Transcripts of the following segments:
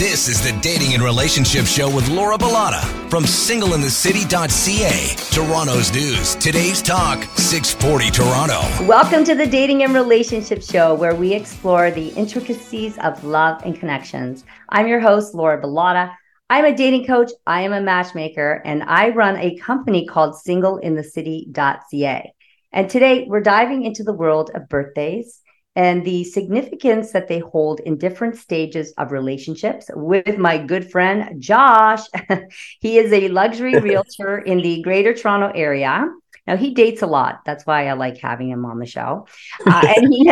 This is the Dating and Relationship Show with Laura Bilotta from singleinthecity.ca. Toronto's news, today's talk, 640 Toronto. Welcome to the Dating and Relationship Show, where we explore the intricacies of love and connections. I'm your host, Laura Bilotta. I'm a dating coach, I am a matchmaker, and I run a company called singleinthecity.ca. And today we're diving into the world of birthdays and the significance that they hold in different stages of relationships with my good friend Josh. he is a luxury realtor in the greater Toronto area. Now he dates a lot. That's why I like having him on the show. Uh, and he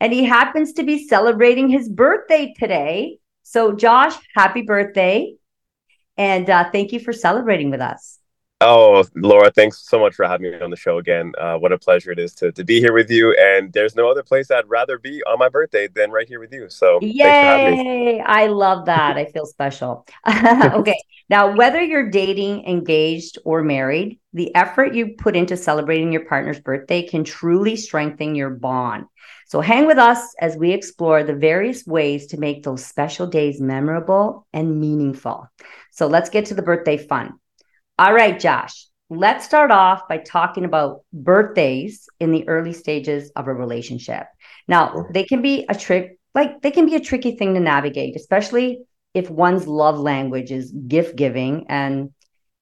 and he happens to be celebrating his birthday today. So Josh, happy birthday. And uh, thank you for celebrating with us. Oh, Laura, thanks so much for having me on the show again. Uh, what a pleasure it is to, to be here with you. And there's no other place I'd rather be on my birthday than right here with you. So, yay! I love that. I feel special. okay. Now, whether you're dating, engaged, or married, the effort you put into celebrating your partner's birthday can truly strengthen your bond. So, hang with us as we explore the various ways to make those special days memorable and meaningful. So, let's get to the birthday fun. All right, Josh, let's start off by talking about birthdays in the early stages of a relationship. Now, they can be a trick, like they can be a tricky thing to navigate, especially if one's love language is gift giving and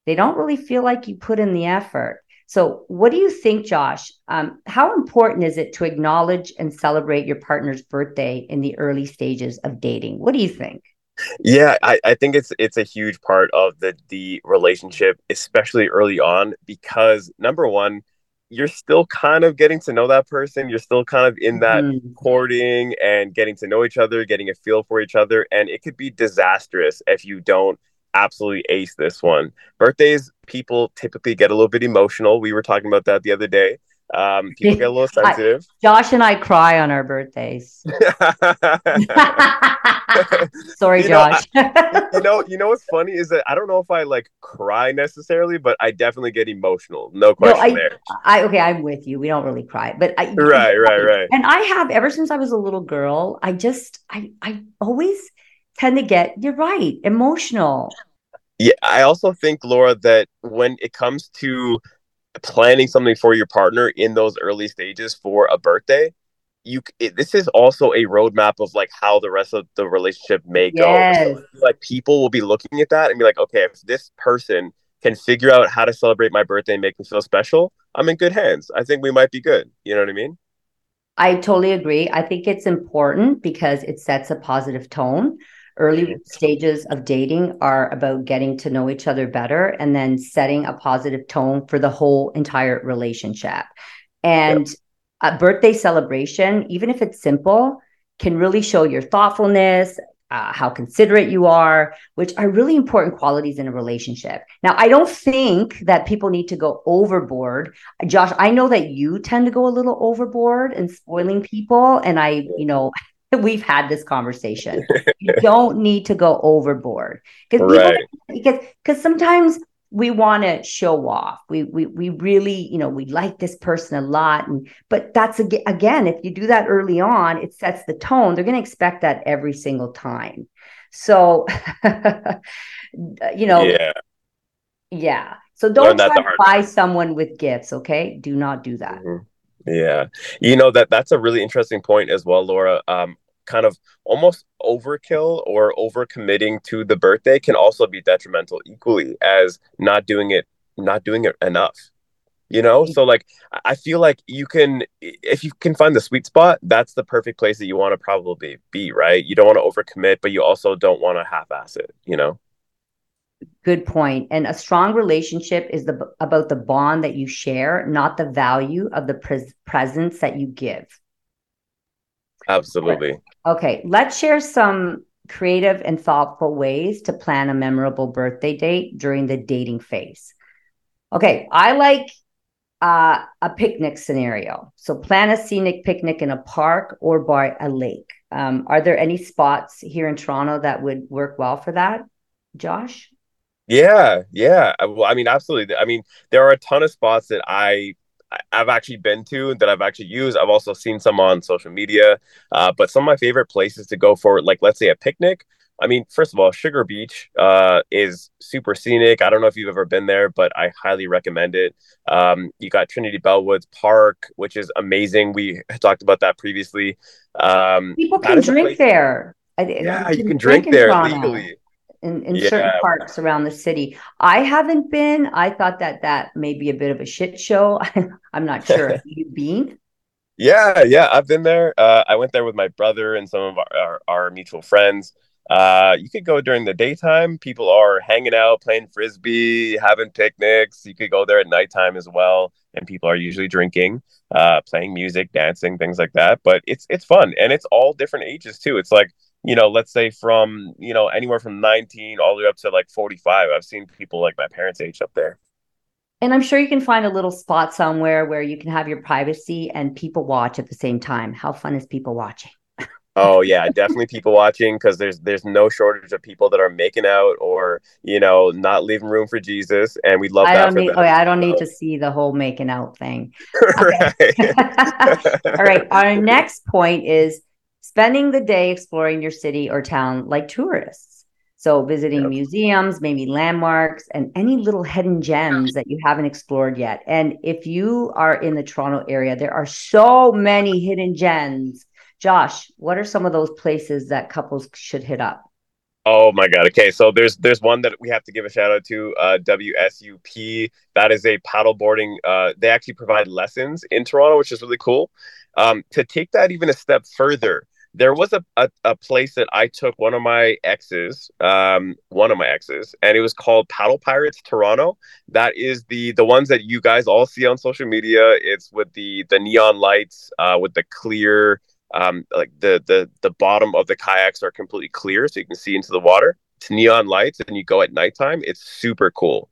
they don't really feel like you put in the effort. So, what do you think, Josh? Um, how important is it to acknowledge and celebrate your partner's birthday in the early stages of dating? What do you think? Yeah, I, I think it's it's a huge part of the the relationship, especially early on, because number one, you're still kind of getting to know that person. You're still kind of in that mm. courting and getting to know each other, getting a feel for each other. And it could be disastrous if you don't absolutely ace this one. Birthdays, people typically get a little bit emotional. We were talking about that the other day. Um, people get a little sensitive. I, Josh and I cry on our birthdays. Sorry, you Josh. Know, I, you know, you know what's funny is that I don't know if I like cry necessarily, but I definitely get emotional. No question no, I, there. I okay, I'm with you. We don't really cry, but I, right, right, right. And I have ever since I was a little girl. I just, I, I always tend to get. You're right, emotional. Yeah, I also think Laura that when it comes to planning something for your partner in those early stages for a birthday you it, this is also a roadmap of like how the rest of the relationship may go. So, like people will be looking at that and be like okay if this person can figure out how to celebrate my birthday and make me feel special i'm in good hands. I think we might be good. You know what i mean? I totally agree. I think it's important because it sets a positive tone. Early mm-hmm. stages of dating are about getting to know each other better and then setting a positive tone for the whole entire relationship. And yep. A birthday celebration, even if it's simple, can really show your thoughtfulness, uh, how considerate you are, which are really important qualities in a relationship. Now, I don't think that people need to go overboard. Josh, I know that you tend to go a little overboard and spoiling people. And I, you know, we've had this conversation. you don't need to go overboard because right. because because sometimes we want to show off. We we we really you know we like this person a lot, and but that's again if you do that early on, it sets the tone. They're going to expect that every single time. So you know, yeah, yeah. So don't try to buy someone with gifts. Okay, do not do that. Mm-hmm. Yeah. You know that that's a really interesting point as well, Laura. Um kind of almost overkill or overcommitting to the birthday can also be detrimental equally as not doing it not doing it enough you know? So like i feel like you can if you can find the sweet spot that's the perfect place that you want to probably be right? You don't want to overcommit but you also don't want to half-ass it you know? Good point. And a strong relationship is the about the bond that you share not the value of the pres- presence that you give Absolutely. Okay, let's share some creative and thoughtful ways to plan a memorable birthday date during the dating phase. Okay, I like uh, a picnic scenario. So plan a scenic picnic in a park or by a lake. Um, are there any spots here in Toronto that would work well for that, Josh? Yeah, yeah. Well, I mean, absolutely. I mean, there are a ton of spots that I I've actually been to that I've actually used. I've also seen some on social media. Uh, but some of my favorite places to go for, like let's say a picnic, I mean, first of all, Sugar Beach uh, is super scenic. I don't know if you've ever been there, but I highly recommend it. Um, you got Trinity Bellwoods Park, which is amazing. We talked about that previously. Um, People can drink there. Yeah, you can, drink, drink there legally. In, in yeah. certain parks around the city. I haven't been. I thought that that may be a bit of a shit show. I'm not sure. Have you been? Yeah, yeah, I've been there. Uh, I went there with my brother and some of our, our, our mutual friends. Uh, you could go during the daytime. People are hanging out, playing frisbee, having picnics. You could go there at nighttime as well, and people are usually drinking, uh, playing music, dancing, things like that. But it's it's fun, and it's all different ages too. It's like you know, let's say from you know anywhere from 19 all the way up to like 45. I've seen people like my parents' age up there. And I'm sure you can find a little spot somewhere where you can have your privacy and people watch at the same time. How fun is people watching? oh yeah, definitely people watching because there's there's no shortage of people that are making out or you know not leaving room for Jesus, and we love I that. Don't need, oh, yeah, I don't need to see the whole making out thing. All right, our next point is spending the day exploring your city or town like tourists. So visiting yep. museums, maybe landmarks, and any little hidden gems that you haven't explored yet. And if you are in the Toronto area, there are so many hidden gems Josh, what are some of those places that couples should hit up? Oh my god. Okay, so there's there's one that we have to give a shout out to, uh, WSUP. That is a paddleboarding. Uh, they actually provide lessons in Toronto, which is really cool. Um, to take that even a step further, there was a, a, a place that I took one of my exes, um, one of my exes, and it was called Paddle Pirates Toronto. That is the the ones that you guys all see on social media. It's with the the neon lights, uh, with the clear um, like the the the bottom of the kayaks are completely clear, so you can see into the water. It's neon lights, and you go at nighttime. It's super cool.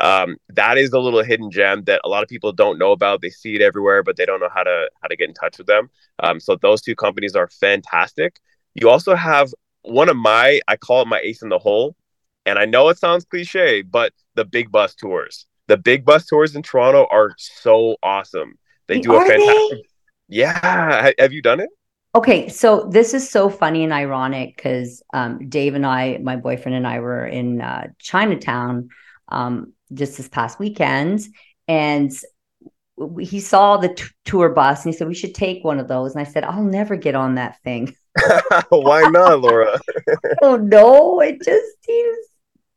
Um, that is a little hidden gem that a lot of people don't know about. They see it everywhere, but they don't know how to how to get in touch with them. Um, so those two companies are fantastic. You also have one of my I call it my ace in the hole, and I know it sounds cliche, but the big bus tours. The big bus tours in Toronto are so awesome. They do a fantastic. They? Yeah, have you done it? Okay, so this is so funny and ironic because um, Dave and I, my boyfriend and I, were in uh, Chinatown um, just this past weekend, and he saw the t- tour bus and he said we should take one of those. And I said I'll never get on that thing. Why not, Laura? oh no, it just seems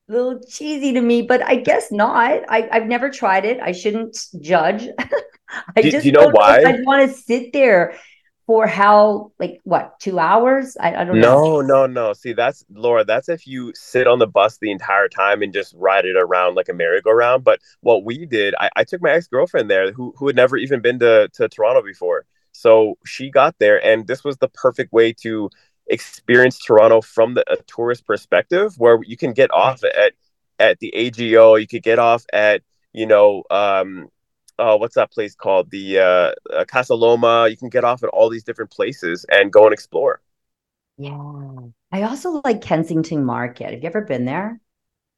a little cheesy to me, but I guess not. I, I've never tried it. I shouldn't judge. I do, just do you know why? I want to sit there for how like what two hours? I, I don't know. No no no. See that's laura that's if you sit on the bus the entire time and just ride it around like a merry-go-round. But what we did i, I took my ex-girlfriend there who, who had never even been to, to toronto before. So she got there and this was the perfect way to experience toronto from the a tourist perspective where you can get off at at the AGO you could get off at you know um uh, what's that place called? The uh, uh, Casa Loma. You can get off at all these different places and go and explore. Yeah. I also like Kensington Market. Have you ever been there?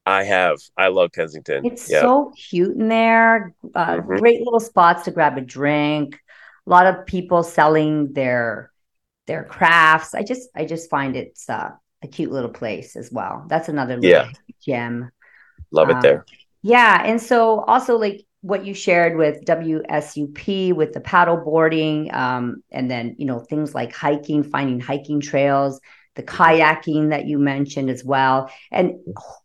I have. I love Kensington. It's yep. so cute in there. Uh, mm-hmm. Great little spots to grab a drink. A lot of people selling their their crafts. I just I just find it's uh, a cute little place as well. That's another yeah. gem. Love it um, there. Yeah, and so also like what you shared with WSUP with the paddle boarding, um, and then you know things like hiking, finding hiking trails, the kayaking that you mentioned as well, and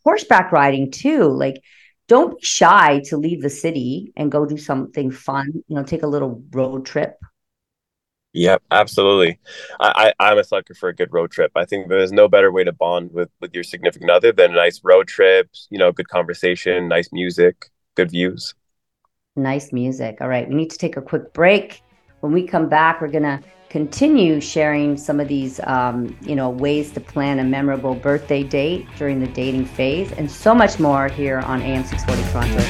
horseback riding too. Like, don't be shy to leave the city and go do something fun. You know, take a little road trip. Yep, absolutely. I, I am a sucker for a good road trip. I think there's no better way to bond with with your significant other than a nice road trip. You know, good conversation, nice music, good views. Nice music. All right, we need to take a quick break. When we come back, we're going to continue sharing some of these, um, you know, ways to plan a memorable birthday date during the dating phase and so much more here on AM 640 Toronto.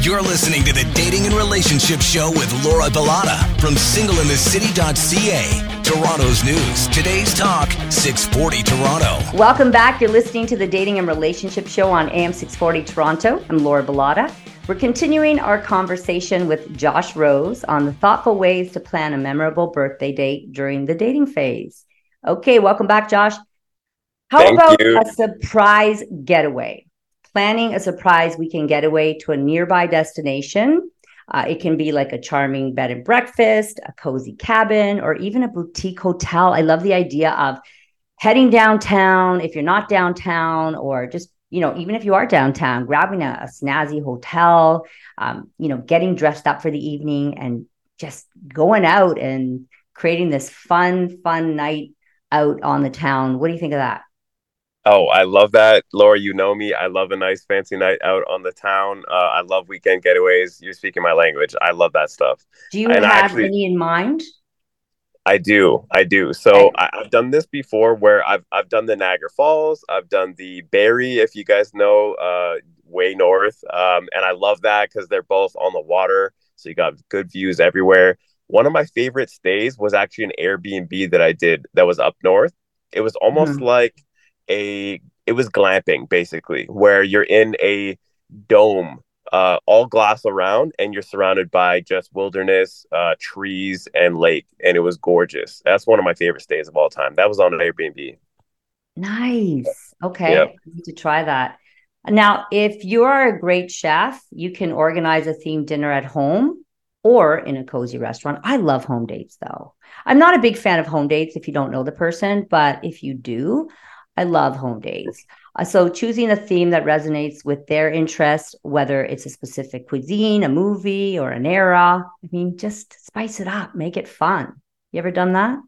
You're listening to the Dating and Relationship Show with Laura Bilotta from singleinthecity.ca. Toronto's news. Today's talk, 640 Toronto. Welcome back. You're listening to the Dating and Relationship Show on AM 640 Toronto. I'm Laura Bilotta. We're continuing our conversation with Josh Rose on the thoughtful ways to plan a memorable birthday date during the dating phase. Okay, welcome back, Josh. How Thank about you. a surprise getaway? Planning a surprise weekend getaway to a nearby destination. Uh, it can be like a charming bed and breakfast, a cozy cabin, or even a boutique hotel. I love the idea of heading downtown if you're not downtown, or just you know, even if you are downtown, grabbing a, a snazzy hotel, um, you know, getting dressed up for the evening and just going out and creating this fun, fun night out on the town. What do you think of that? Oh, I love that. Laura, you know me. I love a nice fancy night out on the town. Uh, I love weekend getaways. You're speaking my language. I love that stuff. Do you And have actually- any in mind? I do. I do. So. I, I've done this before where I've I've done the Niagara Falls. I've done the Barrie, if you guys know, uh, way north. Um, and I love that because they're both on the water. So you got good views everywhere. One of my favorite stays was actually an Airbnb that I did that was up north. It was almost Mhm. like a it was glamping basically, where you're in a dome uh, all glass around, and you're surrounded by just wilderness, uh, trees, and lake, and it was gorgeous. That's one of my favorite stays of all time. That was on an Airbnb. Nice. Okay. Yep. To try that. Now, if you are a great chef, you can organize a themed dinner at home or in a cozy restaurant. I love home dates though. I'm not a big fan of home dates if you don't know the person, but if you do, I love home dates. Uh, so choosing a theme that resonates with their interests, whether it's a specific cuisine, a movie, or an era. I mean, just spice it up, make it fun. You ever done that?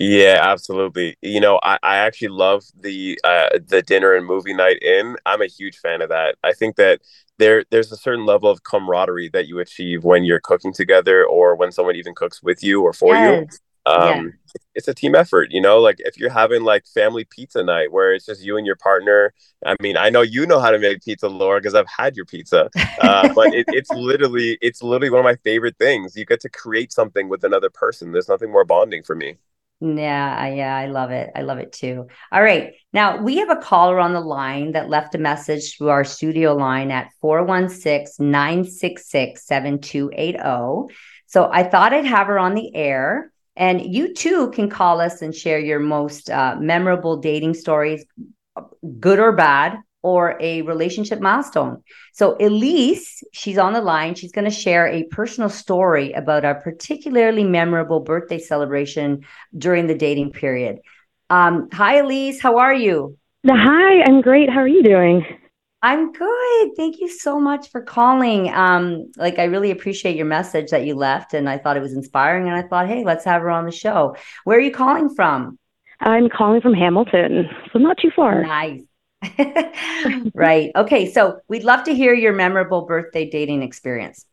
Yeah, absolutely. You know, I, I actually love the uh, the dinner and movie night in. I'm a huge fan of that. I think that there there's a certain level of camaraderie that you achieve when you're cooking together or when someone even cooks with you or for you. Um it's a team effort you know like if you're having like family pizza night where it's just you and your partner i mean i know you know how to make pizza laura because i've had your pizza uh, but it, it's literally it's literally one of my favorite things you get to create something with another person there's nothing more bonding for me Yeah, I- yeah, I love it. I love it too. All right. Now we have a caller on the line that left a message through our studio line at 416-966-7280. So I thought I'd have her on the air. And you too can call us and share your most uh, memorable dating stories, good or bad, or a relationship milestone. So Elise, she's on the line. She's going to share a personal story about a particularly memorable birthday celebration during the dating period. Um, hi, Elise. How are you? Hi, I'm great. How are you doing? I'm good. Thank you so much for calling. Um, like I really appreciate your message that you left, and I thought it was inspiring. And I thought, hey, let's have her on the show. Where are you calling from? I'm calling from Hamilton, so not too far. Nice. right. Okay. So we'd love to hear your memorable birthday dating experience.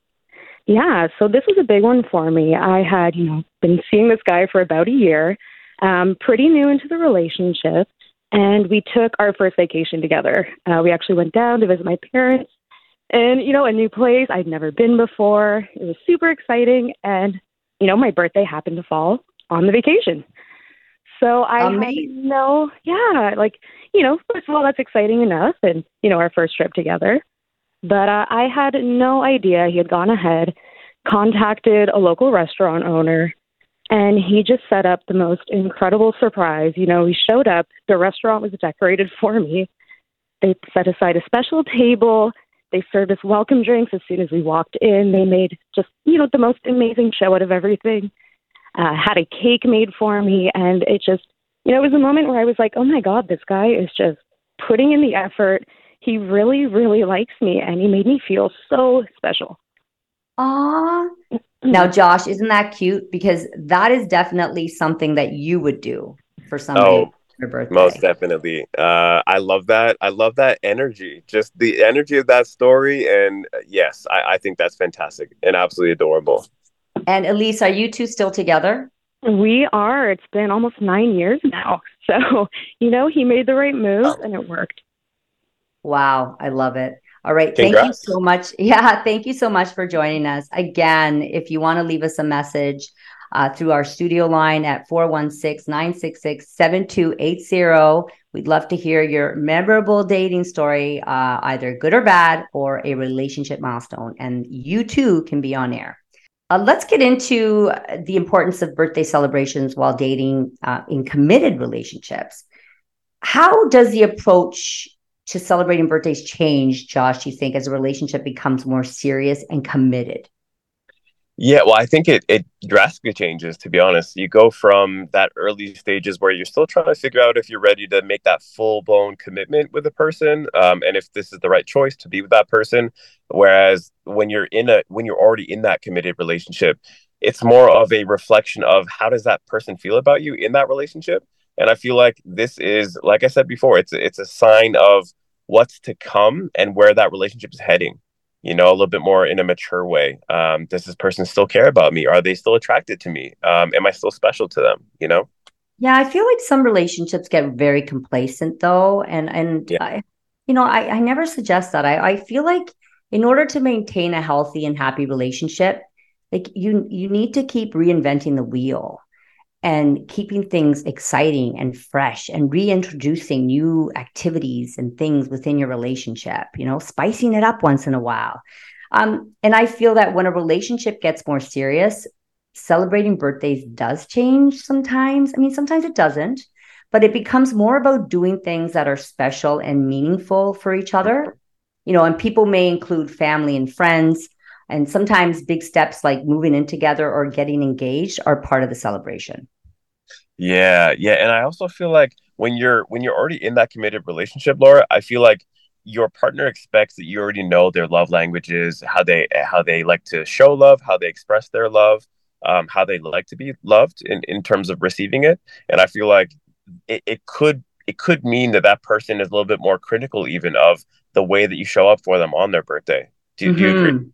Yeah, so this was a big one for me. I had, you know, been seeing this guy for about a year, um, pretty new into the relationship, and we took our first vacation together. Uh, we actually went down to visit my parents, and you know, a new place I'd never been before. It was super exciting, and you know, my birthday happened to fall on the vacation. So I Amazing. had no, yeah, like you know, first of all, that's exciting enough, and you know, our first trip together. But uh, I had no idea he had gone ahead, contacted a local restaurant owner, and he just set up the most incredible surprise. You know, he showed up, the restaurant was decorated for me. They set aside a special table. They served us welcome drinks as soon as we walked in. They made just, you know, the most amazing show out of everything. Uh, had a cake made for me, and it just, you know, it was a moment where I was like, oh my God, this guy is just putting in the effort. He really, really likes me, and he made me feel so special. Aw. Now, Josh, isn't that cute? Because that is definitely something that you would do for somebody Oh, for their birthday. most definitely uh i love that i love that energy just the energy of that story and uh, yes I, I think that's fantastic and absolutely adorable And Elise, are you two still together? We are. It's been almost nine years now. So, you know, he made the right move and it worked. Wow, I love it. All right. Thank you so much. Yeah, thank you so much for joining us. Again, if you want to leave us a message uh, through our studio line at 416 966 7280, We'd love to hear your memorable dating story, uh, either good or bad, or a relationship milestone. And you too can be on air. Uh, let's get into the importance of birthday celebrations while dating uh, in committed relationships. How does the approach to celebrating birthdays change, Josh, you think, as a relationship becomes more serious and committed? Yeah, well, I think it, it drastically changes, to be honest. You go from that early stages where you're still trying to figure out if you're ready to make that full blown commitment with a person um, and if this is the right choice to be with that person. Whereas when you're in a when you're already in that committed relationship, it's more of a reflection of how does that person feel about you in that relationship. And I feel like this is, like I said before, it's it's a sign of what's to come and where that relationship is heading you know, a little bit more in a mature way. Um, does this person still care about me? Are they still attracted to me? Um, am I still special to them? You know? Yeah, I feel like some relationships get very complacent though. And, and, yeah. I, you know, I, I never suggest that. I, I feel like in order to maintain a healthy and happy relationship, like you, you need to keep reinventing the wheel and keeping things exciting and fresh and reintroducing new activities and things within your relationship, you know, spicing it up once in a while. Um, and I feel that when a relationship gets more serious, celebrating birthdays does change sometimes. I mean, sometimes it doesn't, but it becomes more about doing things that are special and meaningful for each other. You know, and people may include family and friends. And sometimes big steps like moving in together or getting engaged are part of the celebration. Yeah, yeah, and I also feel like when you're when you're already in that committed relationship, Laura, I feel like your partner expects that you already know their love languages, how they how they like to show love, how they express their love, um, how they like to be loved in, in terms of receiving it. And I feel like it, it could it could mean that that person is a little bit more critical even of the way that you show up for them on their birthday. Do, mm-hmm. do you agree?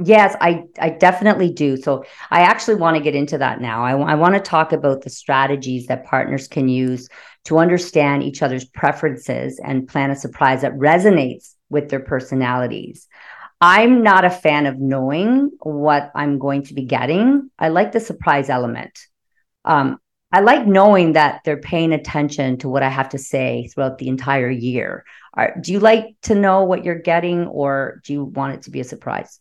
Yes, I, I definitely do. So I actually want to get into that now. I, I want to talk about the strategies that partners can use to understand each other's preferences and plan a surprise that resonates with their personalities. I'm not a fan of knowing what I'm going to be getting. I like the surprise element. Um, I like knowing that they're paying attention to what I have to say throughout the entire year. Are, do you like to know what you're getting, or do you want it to be a surprise?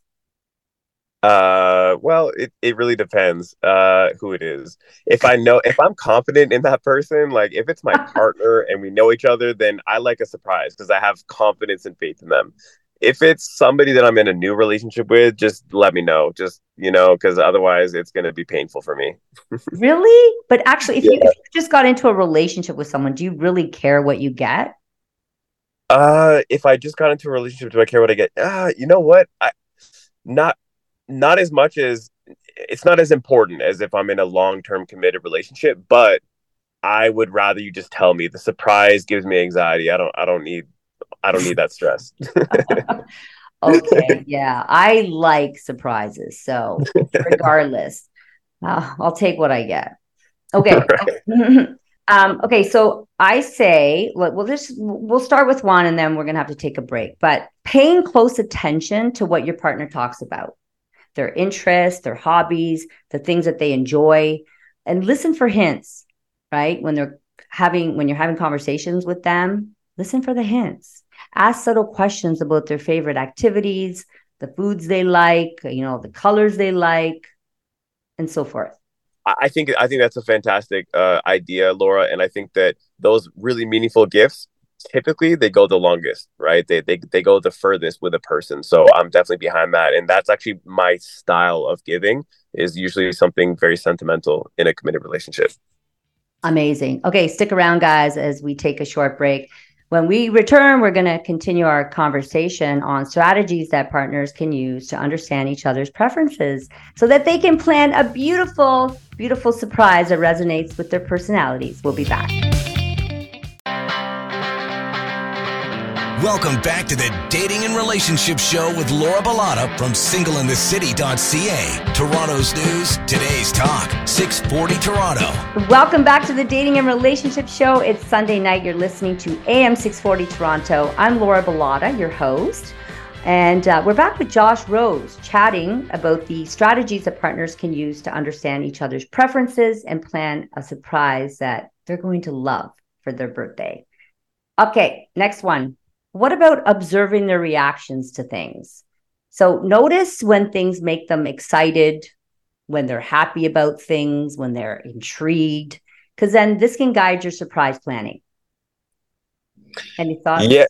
Uh, well, it, it really depends uh who it is. If I know if I'm confident in that person, like if it's my partner and we know each other, then I like a surprise because I have confidence and faith in them. If it's somebody that I'm in a new relationship with, just let me know. Just you know, because otherwise it's gonna be painful for me. really? But actually, if, yeah. you, if you just got into a relationship with someone, do you really care what you get? Uh, if I just got into a relationship, do I care what I get? Uh, you know what? I not not as much as it's not as important as if I'm in a long term committed relationship, but I would rather you just tell me. The surprise gives me anxiety. I don't I don't need I don't need that stress. okay, yeah. I like surprises. So regardless, uh, I'll take what I get. Okay. Right. um, okay, so I say, well, we'll just we'll start with one and then we're gonna have to take a break. But paying close attention to what your partner talks about their interests, their hobbies, the things that they enjoy, and listen for hints, right? When they're having, when you're having conversations with them, listen for the hints. Ask subtle questions about their favorite activities, the foods they like, you know, the colors they like, and so forth. I think I think that's a fantastic uh, idea, Laura, and I think that those really meaningful gifts typically they go the longest, right? They, they they go the furthest with a person. So I'm definitely behind that, and that's actually my style of giving is usually something very sentimental in a committed relationship. Amazing. Okay, stick around, guys, as we take a short break. When we return, we're going to continue our conversation on strategies that partners can use to understand each other's preferences so that they can plan a beautiful, beautiful surprise that resonates with their personalities. We'll be back. Welcome back to the Dating and Relationship Show with Laura Bilotta from singleinthecity.ca. Toronto's news, today's talk, 640 Toronto. Welcome back to the Dating and Relationship Show. It's Sunday night. You're listening to AM 640 Toronto. I'm Laura Bilotta, your host. And uh, we're back with Josh Rose chatting about the strategies that partners can use to understand each other's preferences and plan a surprise that they're going to love for their birthday. Okay, next one. What about observing their reactions to things? So notice when things make them excited, when they're happy about things, when they're intrigued, because then this can guide your surprise planning. Any thoughts? Yeah.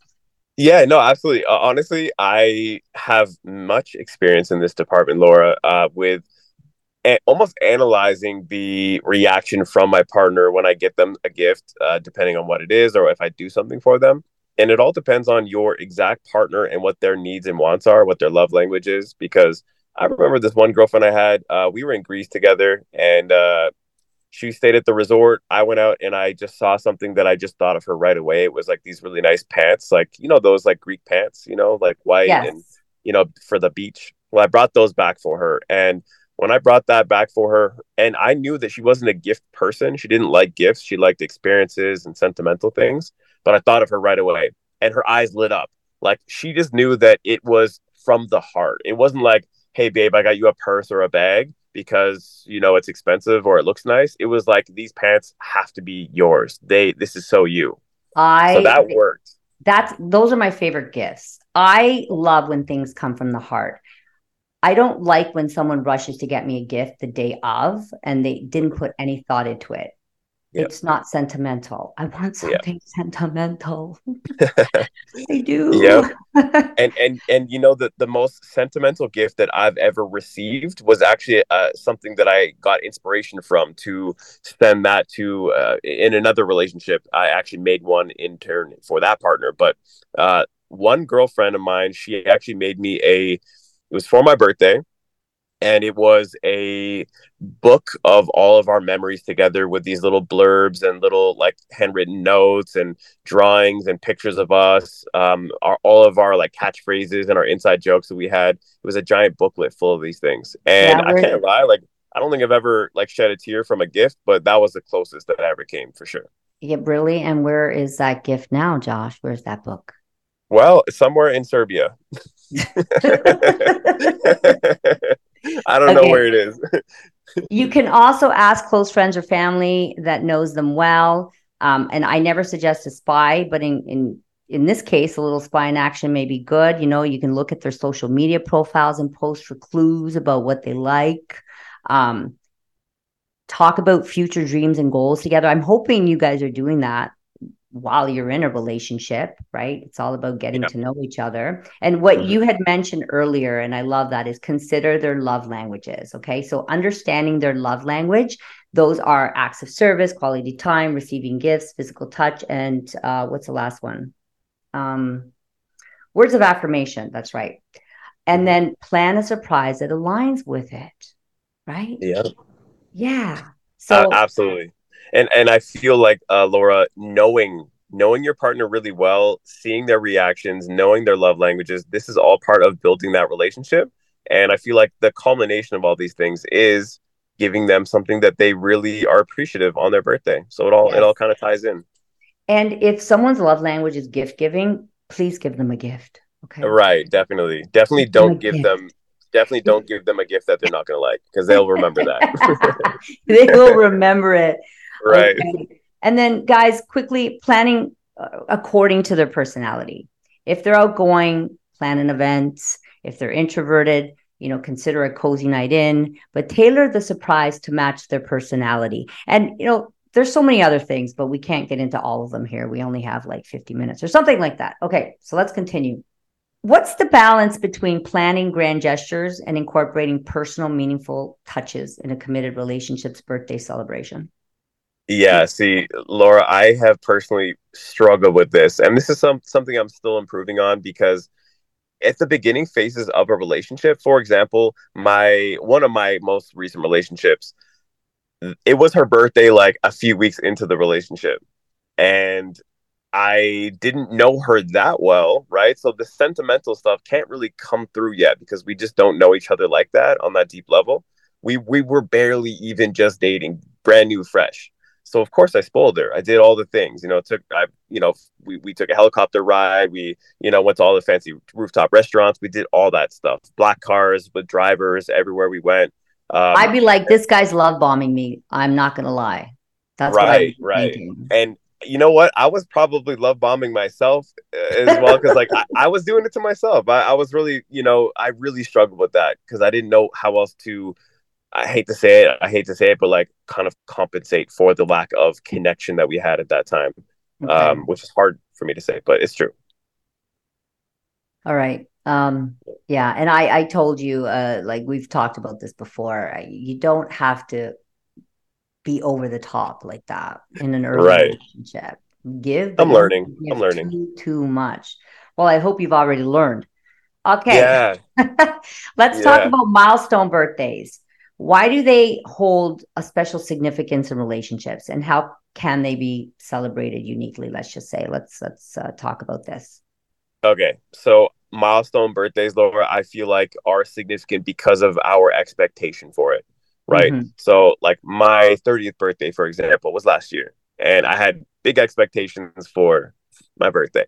Yeah, no, absolutely. Uh, honestly, I have much experience in this department, Laura, uh, with a- almost analyzing the reaction from my partner when I get them a gift, uh, depending on what it is or if I do something for them. And it all depends on your exact partner and what their needs and wants are, what their love language is. Because I remember this one girlfriend I had, uh, we were in Greece together and uh, she stayed at the resort. I went out and I just saw something that I just thought of her right away. It was like these really nice pants, like, you know, those like Greek pants, you know, like white Yes. and, you know, for the beach. Well, I brought those back for her. And when I brought that back for her, and I knew that she wasn't a gift person, she didn't like gifts. She liked experiences and sentimental things. But I thought of her right away and her eyes lit up. Like she just knew that it was from the heart. It wasn't like, hey, babe, I got you a purse or a bag because you know it's expensive or it looks nice. It was like these pants have to be yours. They this is so you. I So that worked. that's those are my favorite gifts. I love when things come from the heart. I don't like when someone rushes to get me a gift the day of and they didn't put any thought into it. It's not sentimental. I want something sentimental. I do. Yeah. and and and you know the the most sentimental gift that I've ever received was actually uh, something that I got inspiration from to send that to uh, in another relationship. I actually made one in turn for that partner, but uh, one girlfriend of mine, she actually made me a. It was for my birthday, and it was a book of all of our memories together with these little blurbs and little like handwritten notes and drawings and pictures of us um our, all of our like catchphrases and our inside jokes that we had it was a giant booklet full of these things and Yeah, i can't lie like i don't think i've ever like shed a tear from a gift but that was the closest that i ever came for sure Yeah, really. And where is that gift now, Josh? Where's that book? well somewhere in serbia i don't know where it is you can also ask close friends or family that knows them well. Um, and I never suggest a spy, but in in in this case, a little spy in action may be good. You know, you can look at their social media profiles and post for clues about what they like. Um, talk about future dreams and goals together. I'm hoping you guys are doing that while you're in a relationship, right? It's all about getting Yeah. to know each other. And what Mhm. you had mentioned earlier, and I love that, is consider their love languages. Okay. So understanding their love language, those are acts of service, quality time, receiving gifts, physical touch, and uh, what's the last one? Um, words of affirmation. That's right. And then plan a surprise that aligns with it. Right. yeah Yeah. Uh, So absolutely and and i feel like uh laura knowing knowing your partner really well seeing their reactions knowing their love languages this is all part of building that relationship and i feel like the culmination of all these things is giving them something that they really are appreciative on their birthday so it all Yes. it all kind of ties in And if someone's love language is gift giving, please give them a gift. Okay. right definitely definitely don't give gift. them definitely don't give them a gift that they're not going to like because they'll remember that they will remember it. Right Okay. And then, guys, quickly planning uh, according to their personality. If they're outgoing, plan an event. If they're introverted, you know, consider a cozy night in, but tailor the surprise to match their personality. And, you know, there's so many other things, but we can't get into all of them here. We only have like 50 minutes or something like that. Okay, so let's continue. What's the balance between planning grand gestures and incorporating personal, meaningful touches in a committed relationship's birthday celebration? Yeah, see, Laura, I have personally struggled with this, and this is some something I'm still improving on because at the beginning phases of a relationship, for example, my one of my most recent relationships, it was her birthday like a few weeks into the relationship, and I didn't know her that well, right? So the sentimental stuff can't really come through yet because we just don't know each other like that on that deep level. We we were barely even just dating, brand new, fresh. So of course I spoiled her. I did all the things, you know, took I you know, we, we took a helicopter ride, we, you know, went to all the fancy rooftop restaurants, we did all that stuff. Black cars with drivers everywhere we went. Um, I'd be like, this guy's love bombing me. I'm not gonna lie. That's Right, right. thinking. and you know what? I was probably love bombing myself uh, as well because like I, I, was doing it to myself. I, I was really, you know, I really struggled with that because I didn't know how else to. I hate to say it. I hate to say it, but like kind of compensate for the lack of connection that we had at that time, okay. um, which is hard for me to say, but it's true. All right. Um, yeah, and I I told you uh, like we've talked about this before. You don't have to be over the top like that in an early right. relationship. Give. I'm learning. Give I'm learning. Too, too much. Well, I hope you've already learned. Okay. Yeah. Let's yeah. talk about milestone birthdays. Why do they hold a special significance in relationships, and how can they be celebrated uniquely? Let's just say. Let's let's uh, talk about this. Okay, so milestone birthdays, Laura, I feel like are significant because of our expectation for it right? Mm-hmm. So, like my 30th birthday, for example, was last year, and I had big expectations for my birthday.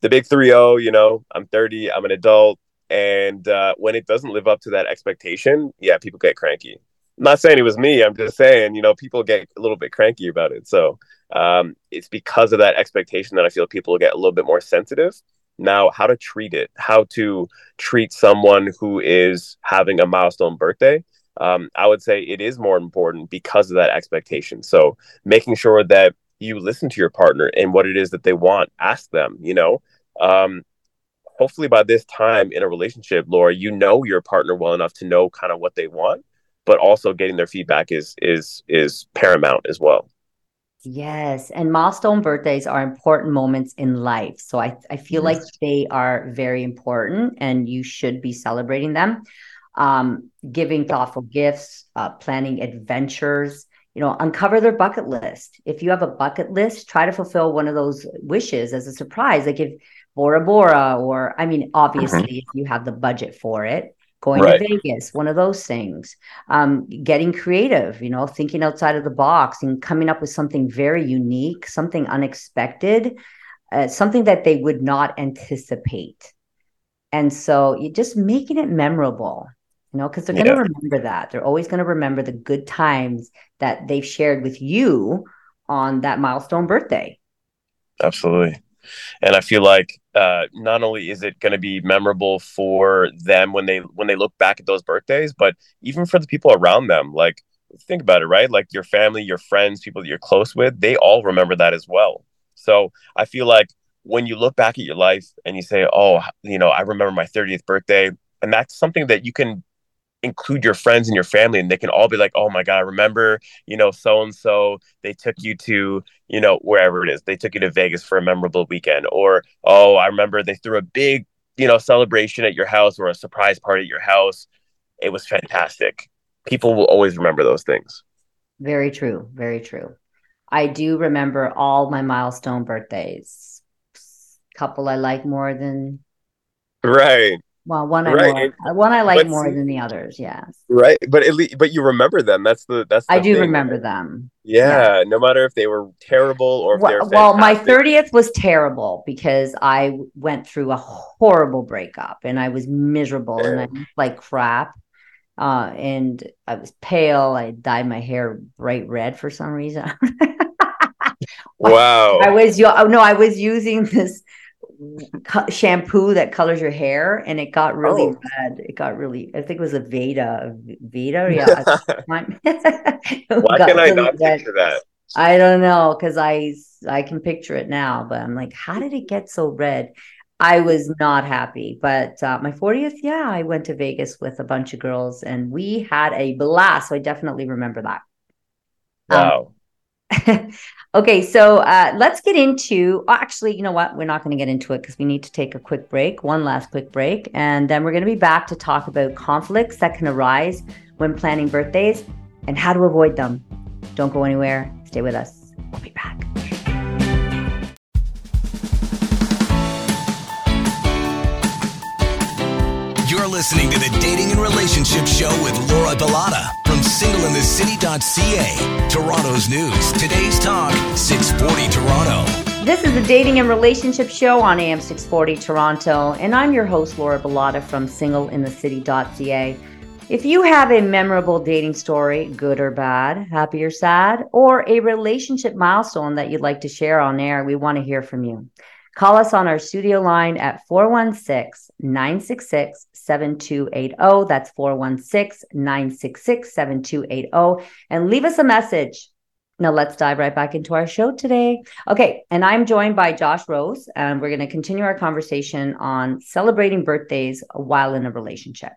The big 3 0, you know, I'm 30, I'm an adult. And uh, when it doesn't live up to that expectation, yeah, people get cranky. I'm not saying it was me. I'm just saying, you know, people get a little bit cranky about it. So um, it's because of that expectation that I feel people get a little bit more sensitive. Now, how to treat it, how to treat someone who is having a milestone birthday um, I would say it is more important because of that expectation. So making sure that you listen to your partner and what it is that they want, ask them, you know. Um, hopefully by this time in a relationship, Laura, you know your partner well enough to know kind of what they want, but also getting their feedback is is is paramount as well. Yes. And milestone birthdays are important moments in life. So I, I feel yes. like they are very important and you should be celebrating them um, giving thoughtful gifts, uh, planning adventures. You know, uncover their bucket list. If you have a bucket list, try to fulfill one of those wishes as a surprise. Like if Bora Bora, or I mean, obviously, mm-hmm. if you have the budget for it, going right. to Vegas, one of those things. Um, getting creative, you know, thinking outside of the box and coming up with something very unique, something unexpected, uh, something that they would not anticipate. And so you're just making it memorable you know, because they're going to remember that. They're always going to remember the good times that they've shared with you on that milestone birthday. Absolutely. And I feel like uh, not only is it going to be memorable for them when they when they look back at those birthdays, but even for the people around them. Like think about it, right? Like your family, your friends, people that you're close with, they all remember that as well. So I feel like when you look back at your life and you say, "Oh, you know, I remember my 30th birthday," and that's something that you can include your friends and your family and they can all be like oh my god remember you know so and so they took you to you know wherever it is. They took you to vegas for a memorable weekend or oh i remember they threw a big you know celebration at your house or a surprise party at your house. It was fantastic. People will always remember those things. Very true very true. I do remember all my milestone birthdays. Couple i like more than right well, one I right. more, uh, one I like but, more than the others. Yes. Right, but at least, but you remember them. That's the that's. The I do thing. remember them. Yeah, yeah, no matter if they were terrible or well, well, my thirtieth was terrible because I went through a horrible breakup and I was miserable yeah. and I looked like crap. Uh, and I was pale. I dyed my hair bright red for some reason. wow. I was. Oh no, I was using this shampoo that colors your hair and it got really oh. red. It got really i think it was a veda veda? Yeah why can i not red. picture that? I don't know because i i can picture it now but i'm like how did it get so red? I was not happy but uh, my 40th yeah i went to vegas with a bunch of girls and we had a blast so i definitely remember that. Wow. um, Okay, so uh, let's get into. Actually, you know what? We're not going to get into it because we need to take a quick break, one last quick break, and then we're going to be back to talk about conflicts that can arise when planning birthdays and how to avoid them. Don't go anywhere. Stay with us. We'll be back. Listening to the Dating and Relationship Show with Laura Bilotta from singleinthecity.ca. Toronto's news, today's talk, 640 Toronto. This is the Dating and Relationship Show on AM 640 Toronto, and I'm your host, Laura Bilotta from singleinthecity.ca. If you have a memorable dating story, good or bad, happy or sad, or a relationship milestone that you'd like to share on air, we want to hear from you. Call us on our studio line at 416 966 7280. That's 416 966 7280. And leave us a message. Now, let's dive right back into our show today. Okay. And I'm joined by Josh Rose, and we're going to continue our conversation on celebrating birthdays while in a relationship.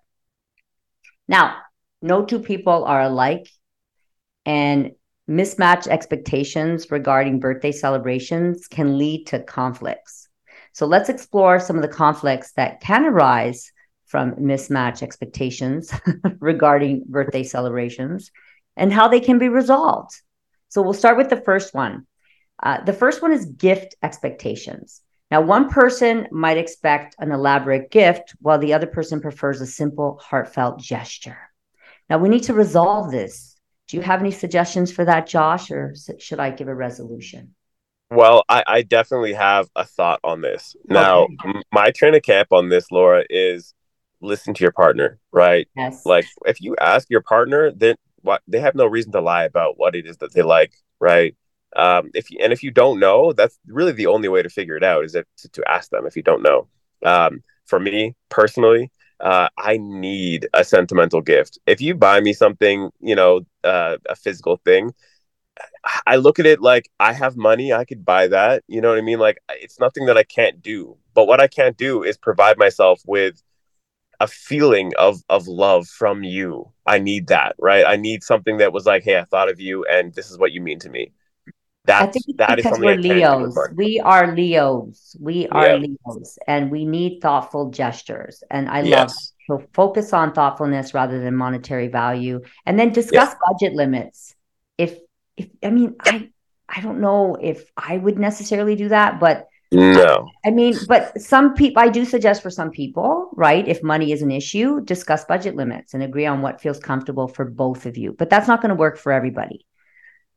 Now, no two people are alike, and mismatched expectations regarding birthday celebrations can lead to conflicts. So, let's explore some of the conflicts that can arise from mismatched expectations regarding birthday celebrations and how they can be resolved. So, we'll start with the first one. Uh, the first one is gift expectations. Now, one person might expect an elaborate gift while the other person prefers a simple, heartfelt gesture. Now, we need to resolve this. Do you have any suggestions for that, Josh, or should I give a resolution? Well, I, I definitely have a thought on this. Now, okay. my train of camp on this, Laura, is listen to your partner, right? Yes. Like, if you ask your partner, then what they have no reason to lie about what it is that they like, right? Um, if you, and if you don't know, that's really the only way to figure it out is if, to, to ask them if you don't know. Um, for me personally, uh, I need a sentimental gift. If you buy me something, you know, uh, a physical thing, I look at it like I have money, I could buy that. You know what I mean? Like it's nothing that I can't do. But what I can't do is provide myself with a feeling of of love from you. I need that, right? I need something that was like, hey, I thought of you, and this is what you mean to me. That's, I think it's that because we're Leos. We are Leos. We are yeah. Leos, and we need thoughtful gestures. And I yes. love so focus on thoughtfulness rather than monetary value, and then discuss yes. budget limits. If if I mean I I don't know if I would necessarily do that, but no. I, I mean, but some people I do suggest for some people, right? If money is an issue, discuss budget limits and agree on what feels comfortable for both of you. But that's not going to work for everybody.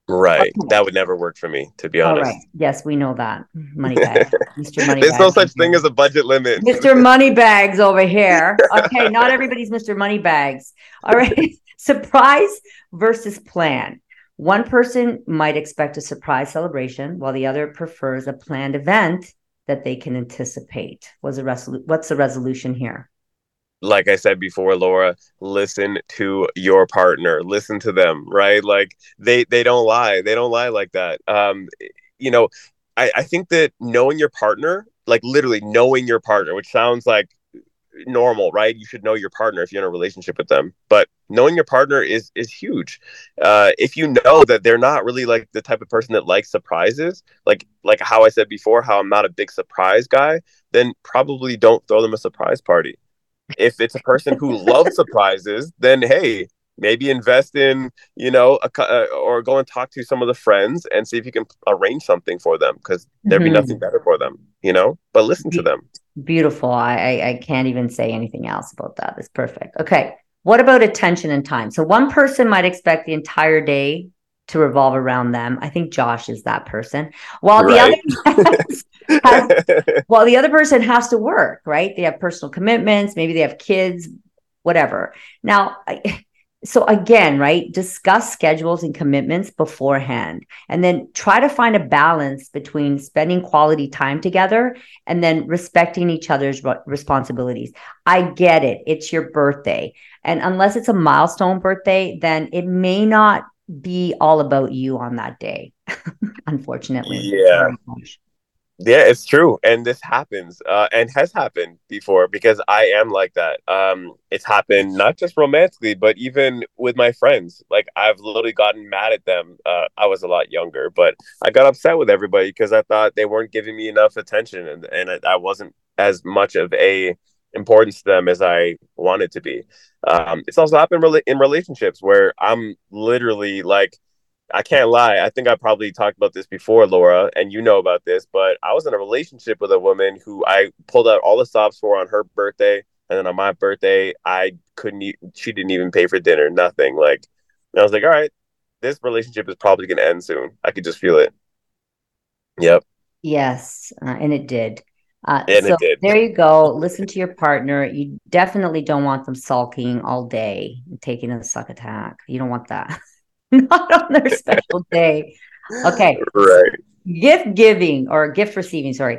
Right. Okay. That would never work for me, to be honest. All right. Yes, we know that. Money bag. Mr. Money There's no such thing as a budget limit. Mr. Money Bags over here. Okay, not everybody's Mr. Money Bags. All right. surprise versus plan. One person might expect a surprise celebration while the other prefers a planned event that they can anticipate. Was a resolu- what's the resolution here? Like I said before, Laura, listen to your partner. Listen to them, right? Like they they don't lie. They don't lie like that. Um, you know, I, I think that knowing your partner, like literally knowing your partner, which sounds like normal, right? You should know your partner if you're in a relationship with them. But knowing your partner is is huge. Uh, if you know that they're not really like the type of person that likes surprises, like like how I said before, how I'm not a big surprise guy, then probably don't throw them a surprise party if it's a person who loves surprises, then hey, maybe invest in you know a, uh, or go and talk to some of the friends and see if you can arrange something for them because there'd be mm-hmm. nothing better for them, you know. But listen to them. Beautiful. I I can't even say anything else about that. It's perfect. Okay. What about attention and time? So one person might expect the entire day to revolve around them. I think Josh is that person. While right. the other has, has, while the other person has to work, right? They have personal commitments, maybe they have kids, whatever. Now, I, so again, right? Discuss schedules and commitments beforehand and then try to find a balance between spending quality time together and then respecting each other's responsibilities. I get it. It's your birthday. And unless it's a milestone birthday, then it may not be all about you on that day unfortunately. Yeah. Yeah it's true and this happens uh, and has happened before because i am like that. Um it's happened not just romantically but even with my friends. Like i've literally gotten mad at them uh, i was a lot younger but i got upset with everybody because i thought they weren't giving me enough attention and, and I wasn't as much of a importance to them as I want it to be. Um, it's also happened really in relationships where I'm literally like, I can't lie. I think I probably talked about this before, Laura, and you know about this, but I was in a relationship with a woman who I pulled out all the stops for on her birthday. And then on my birthday, I couldn't, e- she didn't even pay for dinner, nothing. Like, I was like, all right, this relationship is probably going to end soon. I could just feel it. Yep. Yes. Uh, and it did. Uh, so there you go. Listen to your partner. You definitely don't want them sulking all day, taking a suck attack. You don't want that. Not on their special day. Okay. Right. Gift giving or gift receiving, sorry.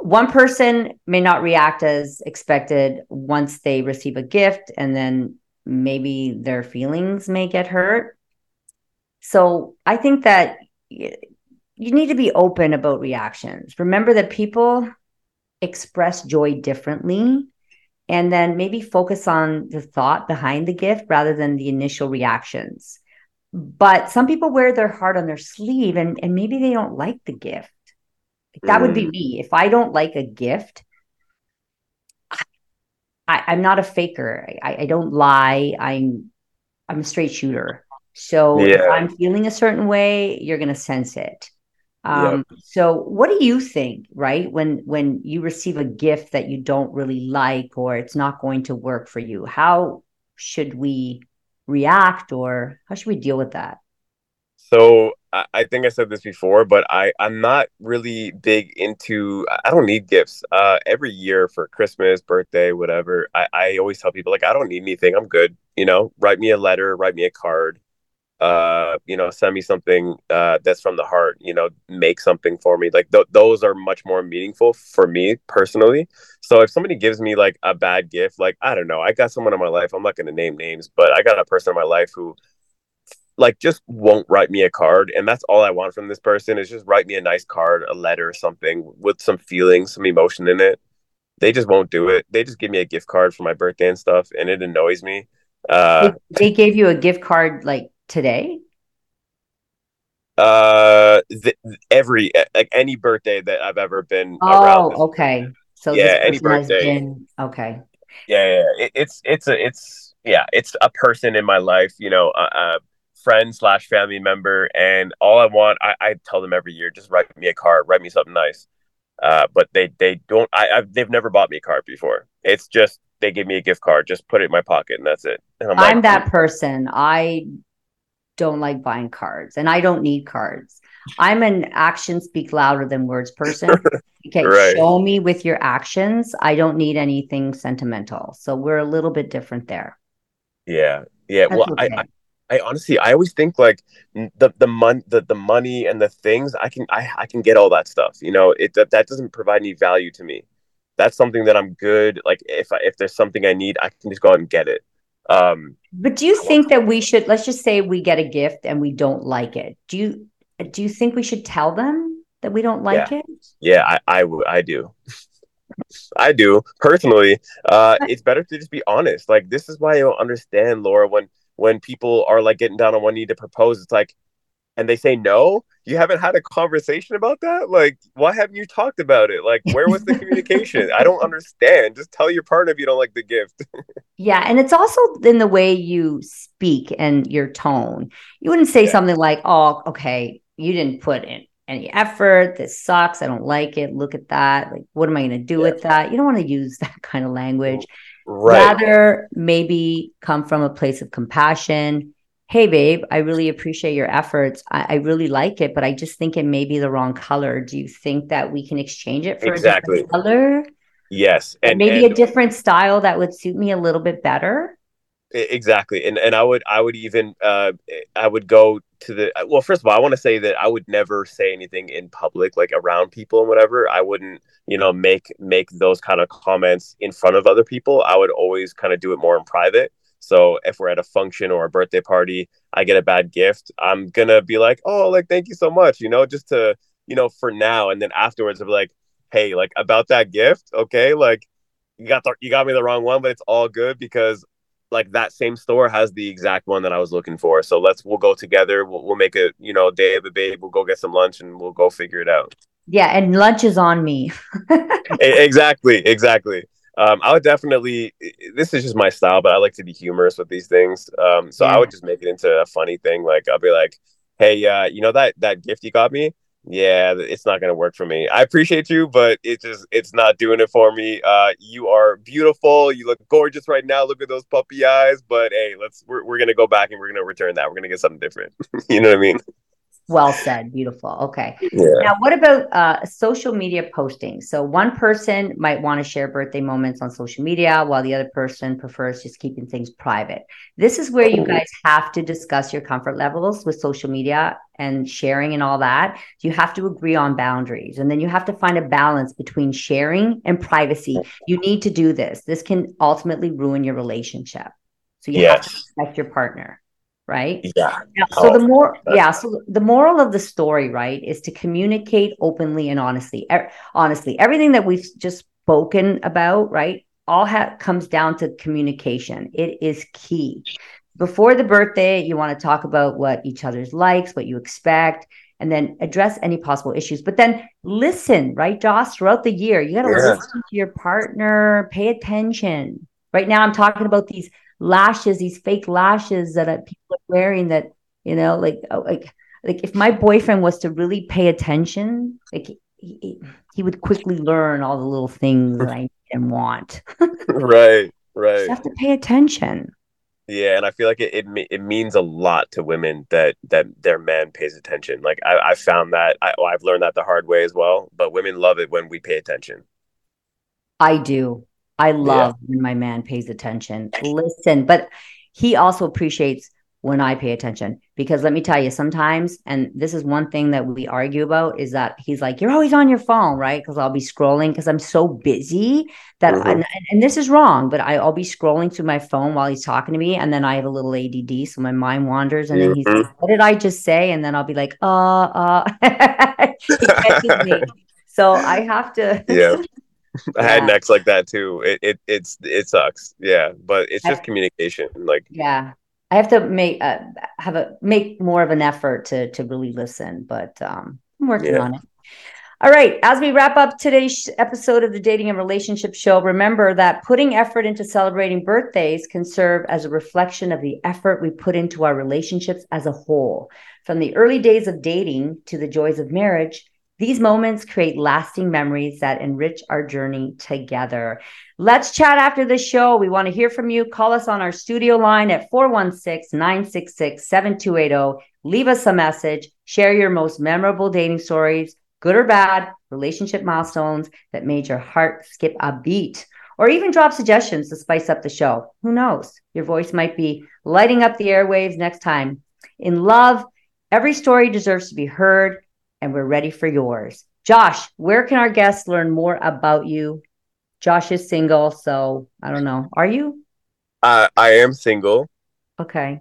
One person may not react as expected once they receive a gift, and then maybe their feelings may get hurt. So I think that you need to be open about reactions. Remember that people express joy differently and then maybe focus on the thought behind the gift rather than the initial reactions. But some people wear their heart on their sleeve and, and maybe they don't like the gift. That mm. would be mm. me. If I don't like a gift, I, am not a faker. I, I don't lie. I'm I'm a straight shooter. So yeah. if I'm feeling a certain way, you're gonna sense it. Um, so what do you think, right? When when you receive a gift that you don't really like or it's not going to work for you, how should we react or how should we deal with that? So I think I said this before, but I I'm not really big into. I don't need gifts. Uh, every year for Christmas, birthday, whatever, I I always tell people like I don't need anything. I'm good. You know, write me a letter, write me a card. Uh, you know, send me something uh, that's from the heart. You know, make something for me. Like th- those are much more meaningful for me personally. So if somebody gives me like a bad gift, like I don't know, I got someone in my life. I'm not going to name names, but I got a person in my life who like just won't write me a card and that's all i want from this person is just write me a nice card a letter or something with some feelings some emotion in it they just won't do it they just give me a gift card for my birthday and stuff and it annoys me uh they, they gave you a gift card like today uh th- every like any birthday that i've ever been oh okay so yeah any birthday been... okay yeah, yeah. It, it's it's a it's yeah it's a person in my life you know uh, uh friend slash family member, and all I want, I, I tell them every year, just write me a card, write me something nice. Uh, but they they don't. I I've, they've never bought me a card before. It's just they give me a gift card, just put it in my pocket, and that's it. And I'm, I'm like, that person. I don't like buying cards, and I don't need cards. I'm an actions speak louder than words person. Okay, right. show me with your actions. I don't need anything sentimental. So we're a little bit different there. Yeah, yeah. That's well, okay. I, I I honestly, I always think like the the mon- the, the money and the things I can I, I can get all that stuff. You know, it that, that doesn't provide any value to me. That's something that I'm good. Like if I, if there's something I need, I can just go out and get it. Um, but do you think that we should? Let's just say we get a gift and we don't like it. Do you do you think we should tell them that we don't like yeah. it? Yeah, I I, I do. I do personally. Uh, it's better to just be honest. Like this is why I don't understand Laura when when people are like getting down on one knee to propose it's like and they say no? You haven't had a conversation about that? Like why haven't you talked about it? Like where was the communication? I don't understand. Just tell your partner if you don't like the gift. Yeah and it's also in the way you speak and your tone. You wouldn't say yeah. something like oh okay you didn't put in any effort. This sucks. I don't like it. Look at that. Like what am i going to do yeah. with that? You don't want to use that kind of language. Right. Rather, maybe come from a place of compassion. Hey, babe, I really appreciate your efforts. I, I, really like it, but I just think it may be the wrong color. Do you think that we can exchange it for exactly. a different color? Yes. And, maybe and, a different style that would suit me a little bit better? Exactly. And and I would I would even uh I would go to the well first of all I want to say that I would never say anything in public like around people and whatever. I wouldn't, you know, make make those kind of comments in front of other people. I would always kind of do it more in private. So if we're at a function or a birthday party, I get a bad gift, I'm going to be like, "Oh, like thank you so much," you know, just to, you know, for now and then afterwards I'll be like, "Hey, like about that gift, okay? Like you got the, you got me the wrong one, but it's all good because like that same store has the exact one that I was looking for. So let's we'll go together. We'll, we'll make a you know day of the babe. We'll go get some lunch and we'll go figure it out. Yeah, and lunch is on me. exactly, exactly. Um, I would definitely. This is just my style, but I like to be humorous with these things. Um, so yeah. I would just make it into a funny thing. Like I'll be like, "Hey, uh, you know that that gift you got me? yeah, it's not gonna work for me. I appreciate you, but it just it's not doing it for me. Uh, you are beautiful. You look gorgeous right now. Look at those puppy eyes. But hey, let's we're, we're gonna go back and we're gonna return that. We're gonna get something different. you know what I mean? Well said. Beautiful. Okay. Yeah. Now, what about uh, social media posting? So, one person might want to share birthday moments on social media, while the other person prefers just keeping things private. This is where you guys have to discuss your comfort levels with social media and sharing and all that. You have to agree on boundaries, and then you have to find a balance between sharing and privacy. You need to do this. This can ultimately ruin your relationship. So, you have to respect your partner, right? Yeah. So Oh, the more yeah, so the moral of the story, right, is to communicate openly and honestly. E- honestly, everything that we've just spoken about, right, all ha- comes down to communication. It is key. Before the birthday, you want to talk about what each other's likes, what you expect, and then address any possible issues. But then listen, right, Joss, throughout the year, you got to Yeah. listen to your partner, pay attention. Right now, I'm talking about these lashes, these fake lashes that uh, people are wearing that, you know, like, oh, like, like if my boyfriend was to really pay attention, like he, he, would quickly learn all the little things that I need and want. right. You Right. have to pay attention. Yeah, and I feel like it it, it means a lot to women that that their man pays attention. Like I I found that I I've learned that the hard way as well. But women love it when we pay attention. I do. I love when my man pays attention. Listen, but he also appreciates when I pay attention because let me tell you, sometimes, and this is one thing that we argue about, is that he's like, You're always on your phone, right? Because I'll be scrolling because I'm so busy that, Mhm. and, and this is wrong, but I, I'll be scrolling through my phone while he's talking to me. And then I have a little ADD. So my mind wanders. And then he's like, What did I just say? And then I'll be like, Uh, uh, he catches me. So I have to. Yeah. I had Yeah. necks like that too. It it it's it sucks. Yeah, but it's just I- communication. Like Yeah. I have to make uh, have a make more of an effort to to really listen, but um, I'm working Yeah. on it. All right, as we wrap up today's episode of the Dating and Relationship Show, remember that putting effort into celebrating birthdays can serve as a reflection of the effort we put into our relationships as a whole. From the early days of dating to the joys of marriage, these moments create lasting memories that enrich our journey together. Let's chat after the show. We want to hear from you. Call us on our studio line at 416 966 7280. Leave us a message. Share your most memorable dating stories, good or bad, relationship milestones that made your heart skip a beat. Or even drop suggestions to spice up the show. Who knows? Your voice might be lighting up the airwaves next time. In love, every story deserves to be heard, and we're ready for yours. Josh, where can our guests learn more about you? Josh is single, so I don't know. Are you? I I am single. Okay.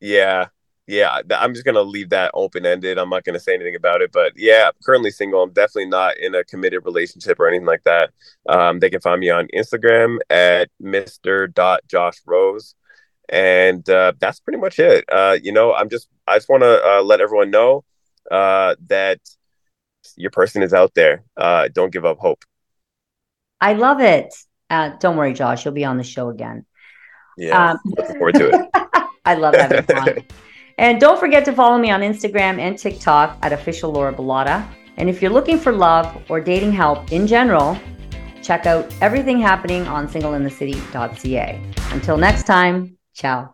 Yeah. Yeah, I'm just gonna leave that open ended. I'm not gonna say anything about it, but yeah, I'm currently single. I'm definitely not in a committed relationship or anything like that. Um, they can find me on Instagram at Mr. Josh Rose, and uh, that's pretty much it. Uh, you know, I'm just I just want to uh, let everyone know uh, that your person is out there. Uh, don't give up hope. I love it. Uh, don't worry, Josh. You'll be on the show again. Yeah, Um, looking forward to it. I love having fun. and don't forget to follow me on Instagram and TikTok at official Laura Bilotta. And if you're looking for love or dating help in general, check out everything happening on singleinthecity.ca. Until next time, ciao.